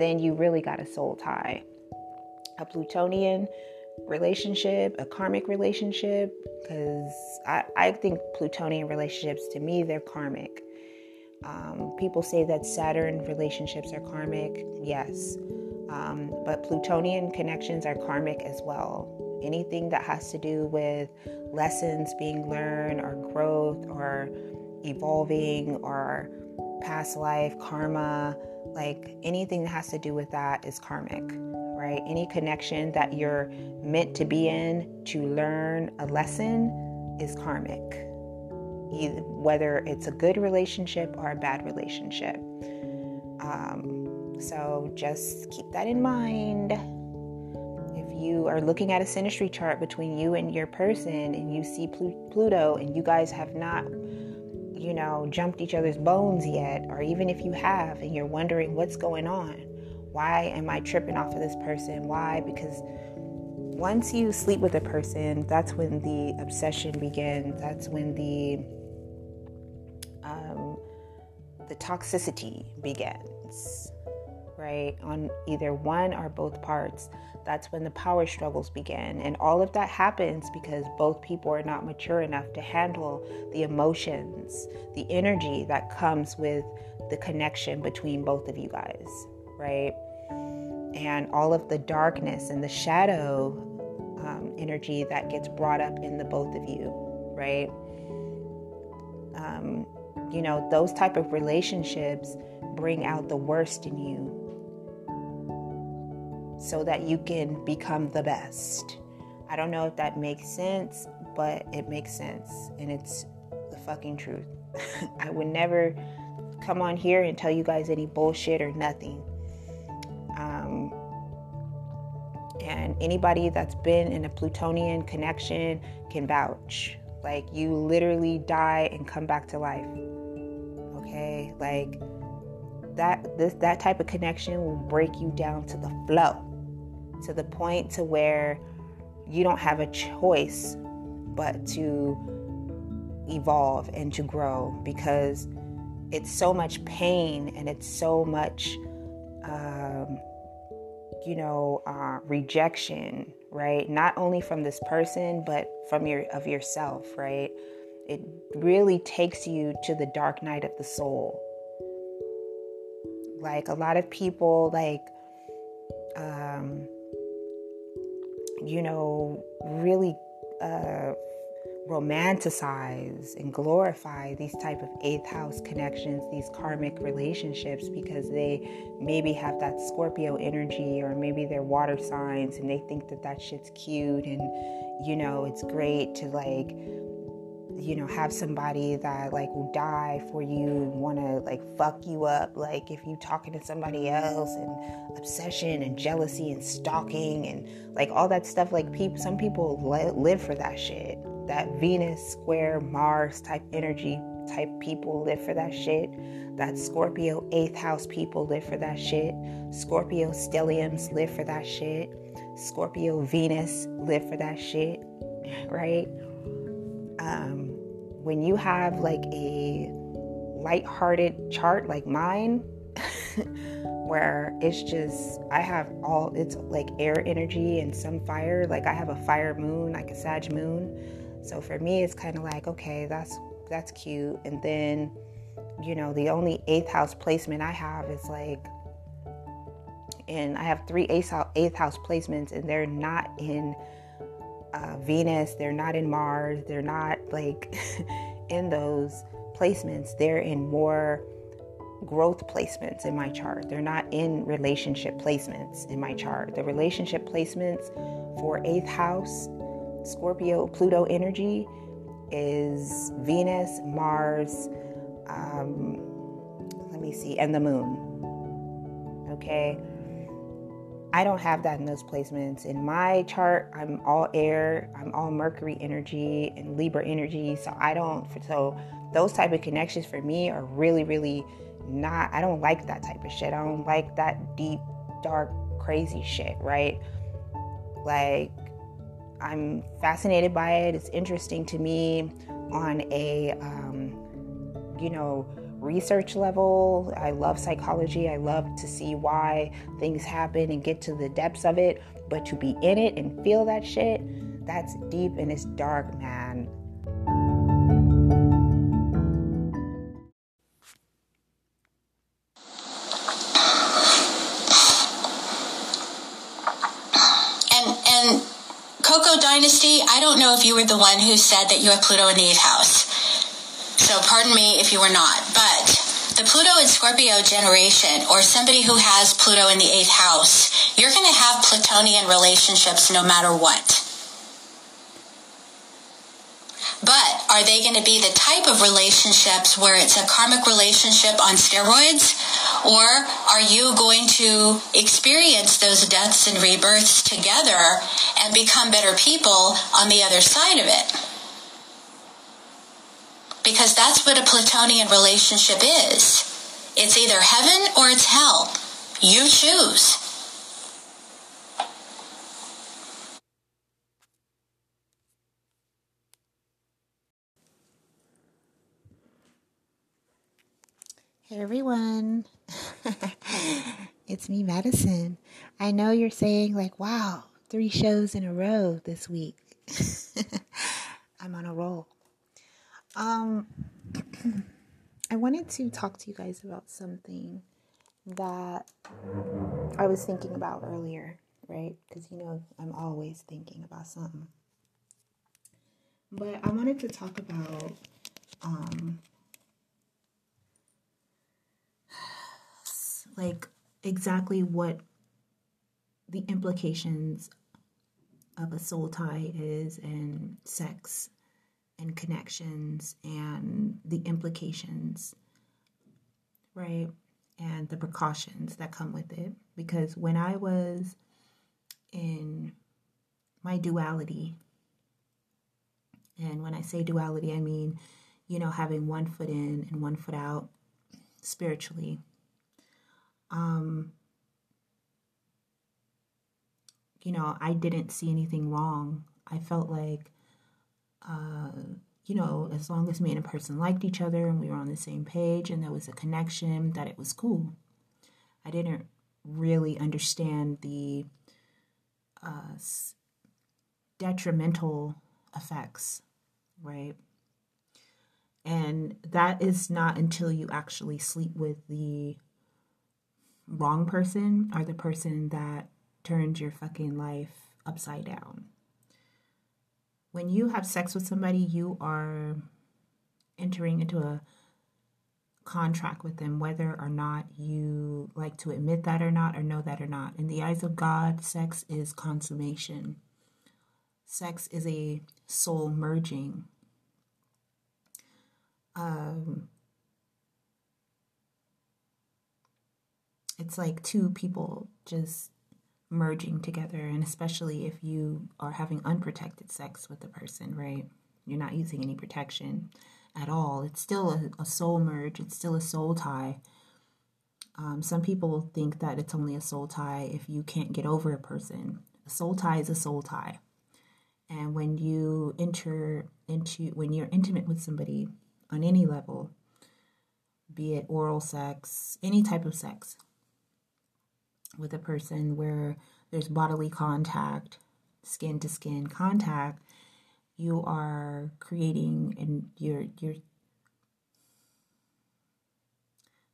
then you really got a soul tie. A Plutonian relationship, a karmic relationship, because I, I think Plutonian relationships to me, they're karmic. Um, people say that Saturn relationships are karmic, yes. Um, but Plutonian connections are karmic as well. Anything that has to do with lessons being learned, or growth, or evolving, or past life, karma, like anything that has to do with that is karmic, right? Any connection that you're meant to be in to learn a lesson is karmic, Either, whether it's a good relationship or a bad relationship. Um, so just keep that in mind. If you are looking at a synastry chart between you and your person and you see Pluto and you guys have not you know, jumped each other's bones yet, or even if you have and you're wondering what's going on, why am I tripping off of this person? Why? Because once you sleep with a person, that's when the obsession begins. That's when the um, the toxicity begins, right? On either one or both parts that's when the power struggles begin. And all of that happens because both people are not mature enough to handle the emotions, the energy that comes with the connection between both of you guys, right? And all of the darkness and the shadow um, energy that gets brought up in the both of you, right? Um, you know, those type of relationships bring out the worst in you so that you can become the best. I don't know if that makes sense, but it makes sense and it's the fucking truth. I would never come on here and tell you guys any bullshit or nothing. Um, and anybody that's been in a Plutonian connection can vouch. Like you literally die and come back to life. Okay? Like that this that type of connection will break you down to the flow to the point to where you don't have a choice but to evolve and to grow because it's so much pain and it's so much um, you know uh, rejection right? Not only from this person but from your of yourself right? It really takes you to the dark night of the soul. Like a lot of people like um, you know, really uh, romanticize and glorify these type of eighth house connections these karmic relationships because they maybe have that scorpio energy or maybe they're water signs and they think that that shit's cute and you know it's great to like you know have somebody that like will die for you and want to like fuck you up like if you talking to somebody else and obsession and jealousy and stalking and like all that stuff like people some people li- live for that shit. That venus square mars type energy type people live for that shit. That scorpio eighth house people live for that shit. Scorpio stelliums live for that shit. Scorpio venus live for that shit right? Um, when you have like a light-hearted chart like mine, where it's just I have all it's like air energy and some fire. Like I have a fire moon, like a Sag moon. So for me, it's kind of like okay, that's that's cute. And then, you know, the only eighth house placement I have is like, and I have three eighth house, eighth house placements, and they're not in uh, Venus, they're not in Mars, they're not like in those placements, they're in more growth placements in my chart. They're not in relationship placements in my chart. The relationship placements for eighth house, Scorpio, Pluto energy is Venus, Mars, um, let me see, and the moon. Okay. I don't have that in those placements. In my chart, I'm all air, I'm all Mercury energy and Libra energy. So I don't, so those type of connections for me are really, really not, I don't like that type of shit. I don't like that deep, dark, crazy shit, right? Like, I'm fascinated by it. It's interesting to me on a, um, you know, research level. I love psychology. I love to see why things happen and get to the depths of it. But to be in it and feel that shit, that's deep and it's dark, man. And and Coco Dynasty, I don't know if you were the one who said that you have Pluto in the eighth house. So pardon me if you were not, but the Pluto and Scorpio generation, or somebody who has Pluto in the eighth house, you're going to have Plutonian relationships no matter what. But are they going to be the type of relationships where it's a karmic relationship on steroids? Or are you going to experience those deaths and rebirths together and become better people on the other side of it? Because that's what a Plutonian relationship is. It's either heaven or it's hell. You choose. Hey everyone, it's me, Madison. I know you're saying, like, wow, three shows in a row this week. I'm on a roll. Um, I wanted to talk to you guys about something that I was thinking about earlier, right? Because you know, I'm always thinking about something. But I wanted to talk about um, like exactly what the implications of a soul tie is and sex and connections and the implications, right? And the precautions that come with it. Because when I was in my duality, and when I say duality, I mean, you know, having one foot in and one foot out spiritually. Um, you know, I didn't see anything wrong. I felt like uh, you know, as long as me and a person liked each other and we were on the same page and there was a connection, that it was cool. I didn't really understand the uh, detrimental effects, right? And that is not until you actually sleep with the wrong person or the person that turned your fucking life upside down when you have sex with somebody, you are entering into a contract with them, whether or not you like to admit that or not, or know that or not. In the eyes of God, sex is consummation. Sex is a soul merging. Um, it's like two people just merging together and especially if you are having unprotected sex with the person right? You're not using any protection at all. It's still a, a soul merge. It's still a soul tie. Um, some people think that it's only a soul tie if you can't get over a person. A soul tie is a soul tie. And when you enter into when you're intimate with somebody on any level be it oral sex any type of sex with a person where there's bodily contact, skin to skin contact, you are creating and you're you're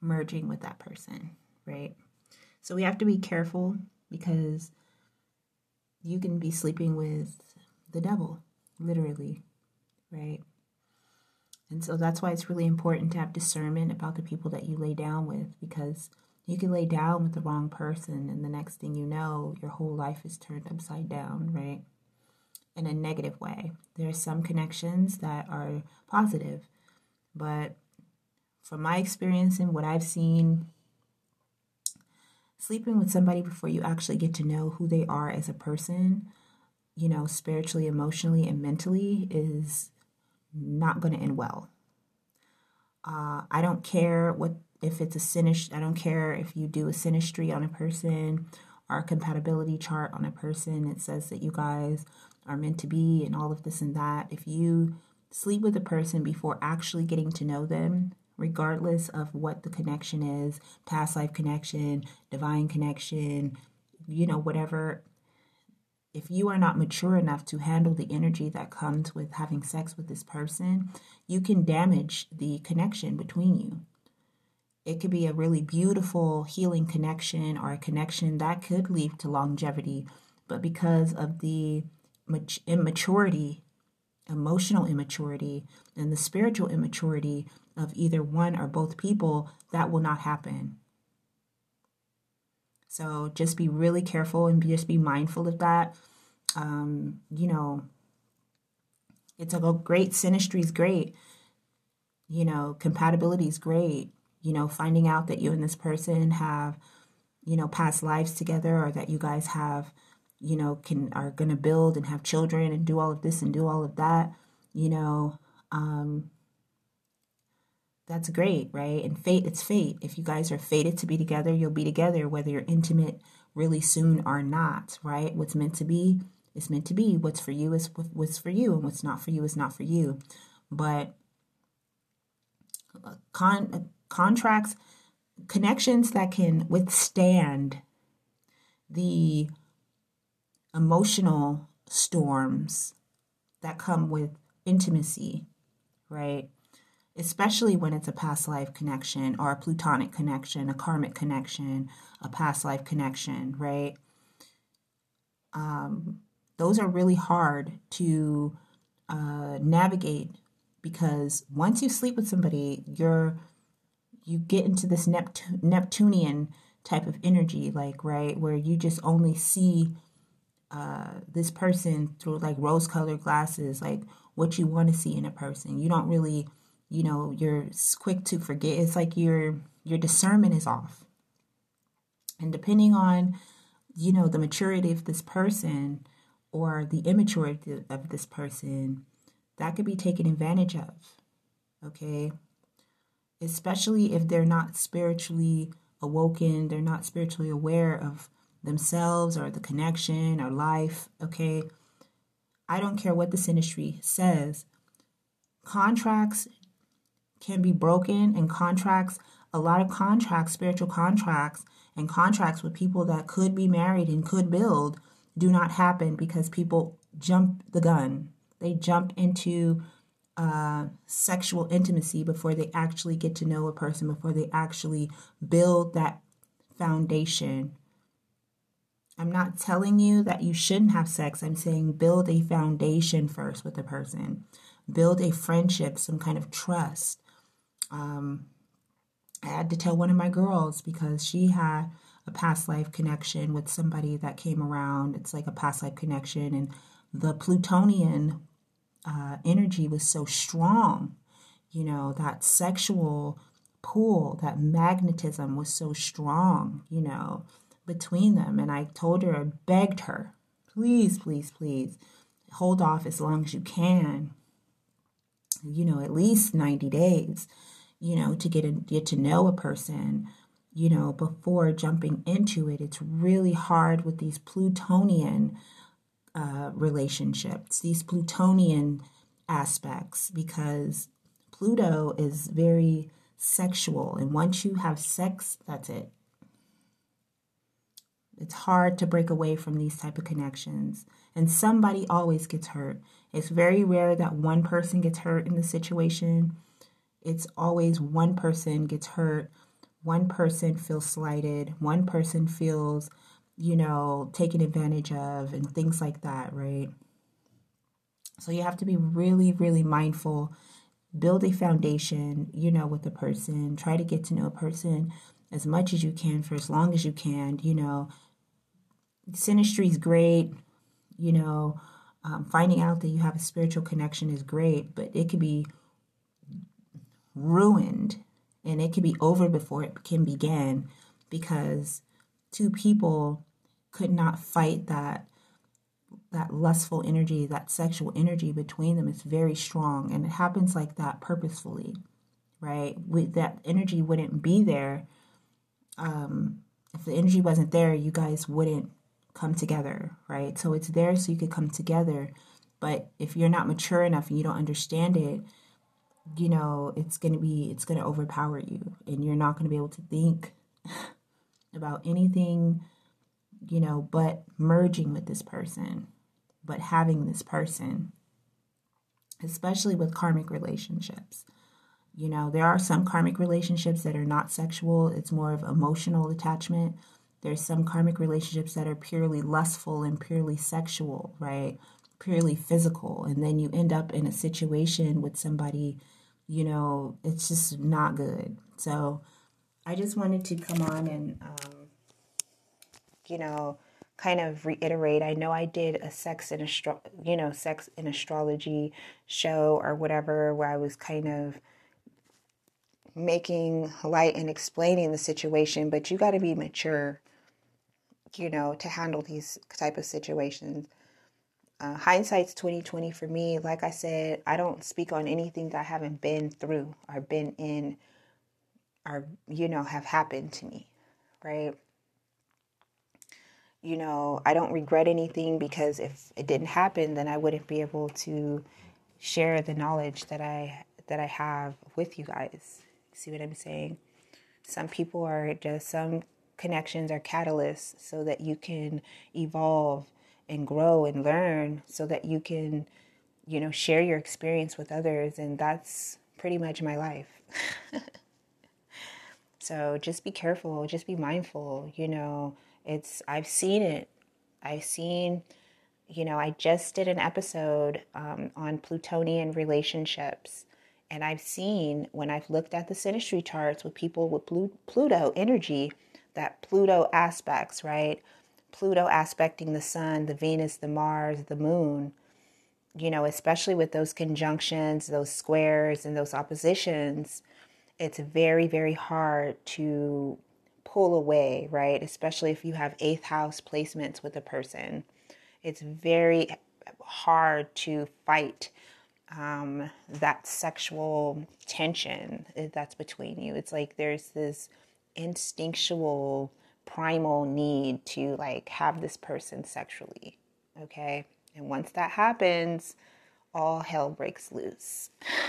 merging with that person, right? So we have to be careful because you can be sleeping with the devil, literally, right? And so that's why it's really important to have discernment about the people that you lay down with because you can lay down with the wrong person, and the next thing you know, your whole life is turned upside down, right? In a negative way. There are some connections that are positive, but from my experience and what I've seen, sleeping with somebody before you actually get to know who they are as a person, you know, spiritually, emotionally, and mentally is not going to end well. Uh, I don't care what if it's a synastry, I don't care if you do a synastry on a person or a compatibility chart on a person. It says that you guys are meant to be and all of this and that. If you sleep with a person before actually getting to know them regardless of what the connection is past life connection, divine connection, you know, whatever. If you are not mature enough to handle the energy that comes with having sex with this person, you can damage the connection between you. It could be a really beautiful healing connection or a connection that could lead to longevity, but because of the immaturity, emotional immaturity, and the spiritual immaturity of either one or both people, that will not happen. So just be really careful and just be mindful of that. Um, you know, it's a great synastry is great. You know, compatibility is great. You know, finding out that you and this person have, you know, past lives together or that you guys have you know, can are going to build and have children and do all of this and do all of that, you know, um, that's great, right? And fate, it's fate. If you guys are fated to be together, you'll be together, whether you're intimate really soon or not, right? What's meant to be is meant to be. What's for you is what's for you, and what's not for you is not for you. But uh, con- contracts, connections that can withstand the emotional storms that come with intimacy, right? Especially when it's a past life connection or a plutonic connection, a karmic connection, a past life connection, right? Um, those are really hard to uh, navigate because once you sleep with somebody, you're you get into this Nept- Neptunian type of energy, like right, where you just only see uh, this person through like rose colored glasses, like what you want to see in a person. You don't really, you know, you're quick to forget. It's like your your discernment is off. And depending on, you know, the maturity of this person or the immaturity of this person, that could be taken advantage of. Okay. Especially if they're not spiritually awoken, they're not spiritually aware of themselves or the connection or life, okay? I don't care what the synastry says. Contracts can be broken and contracts, a lot of contracts, spiritual contracts, and contracts with people that could be married and could build do not happen because people jump the gun. They jump into uh, sexual intimacy before they actually get to know a person, before they actually build that foundation I'm not telling you that you shouldn't have sex. I'm saying build a foundation first with a person, build a friendship, some kind of trust. Um, I had to tell one of my girls because she had a past life connection with somebody that came around. It's like a past life connection, and the Plutonian uh, energy was so strong. You know, that sexual pull, that magnetism was so strong, you know between them. And I told her, I begged her, please, please, please hold off as long as you can, you know, at least 90 days, you know, to get, a, get to know a person, you know, before jumping into it. It's really hard with these Plutonian uh, relationships, these Plutonian aspects, because Pluto is very sexual. And once you have sex, that's it. It's hard to break away from these type of connections. And somebody always gets hurt. It's very rare that one person gets hurt in the situation. It's always one person gets hurt. One person feels slighted. One person feels, you know, taken advantage of and things like that, right? So you have to be really, really mindful. Build a foundation, you know, with a person. Try to get to know a person as much as you can for as long as you can, you know, synastry is great. You know, um, finding out that you have a spiritual connection is great, but it could be ruined and it could be over before it can begin because two people could not fight that that lustful energy that sexual energy between them is very strong and it happens like that purposefully right with that energy wouldn't be there um if the energy wasn't there you guys wouldn't come together, right? So it's there so you could come together. But if you're not mature enough and you don't understand it, you know, it's going to be, it's going to overpower you and you're not going to be able to think about anything, you know, but merging with this person, but having this person, especially with karmic relationships. You know, there are some karmic relationships that are not sexual, it's more of emotional attachment. There's some karmic relationships that are purely lustful and purely sexual, right? Purely physical. And then you end up in a situation with somebody, you know, it's just not good. So I just wanted to come on and, um, you know, kind of reiterate. I know I did a sex and astro, you know, sex and astrology show or whatever where I was kind of making light and explaining the situation, but you got to be mature, you know, to handle these type of situations. Uh, hindsight's 2020 for me. Like I said, I don't speak on anything that I haven't been through or been in or, you know, have happened to me, right? You know, I don't regret anything because if it didn't happen, then I wouldn't be able to share the knowledge that I that I have with you guys. See what I'm saying? Some people are just, some connections are catalysts so that you can evolve and grow and learn so that you can, you know, share your experience with others. And that's pretty much my life. so just be careful, just be mindful. You know, it's, I've seen it. I've seen, you know, I just did an episode um, on Plutonian relationships and I've seen when I've looked at the synastry charts with people with Pluto energy, that Pluto aspects, right? Pluto aspecting the sun, the Venus, the Mars, the moon, you know, especially with those conjunctions, those squares, and those oppositions, it's very, very hard to pull away, right? Especially if you have eighth house placements with a person. It's very hard to fight um, that sexual tension that's between you. It's like there's this instinctual, primal need to like have this person sexually. Okay. And once that happens, all hell breaks loose.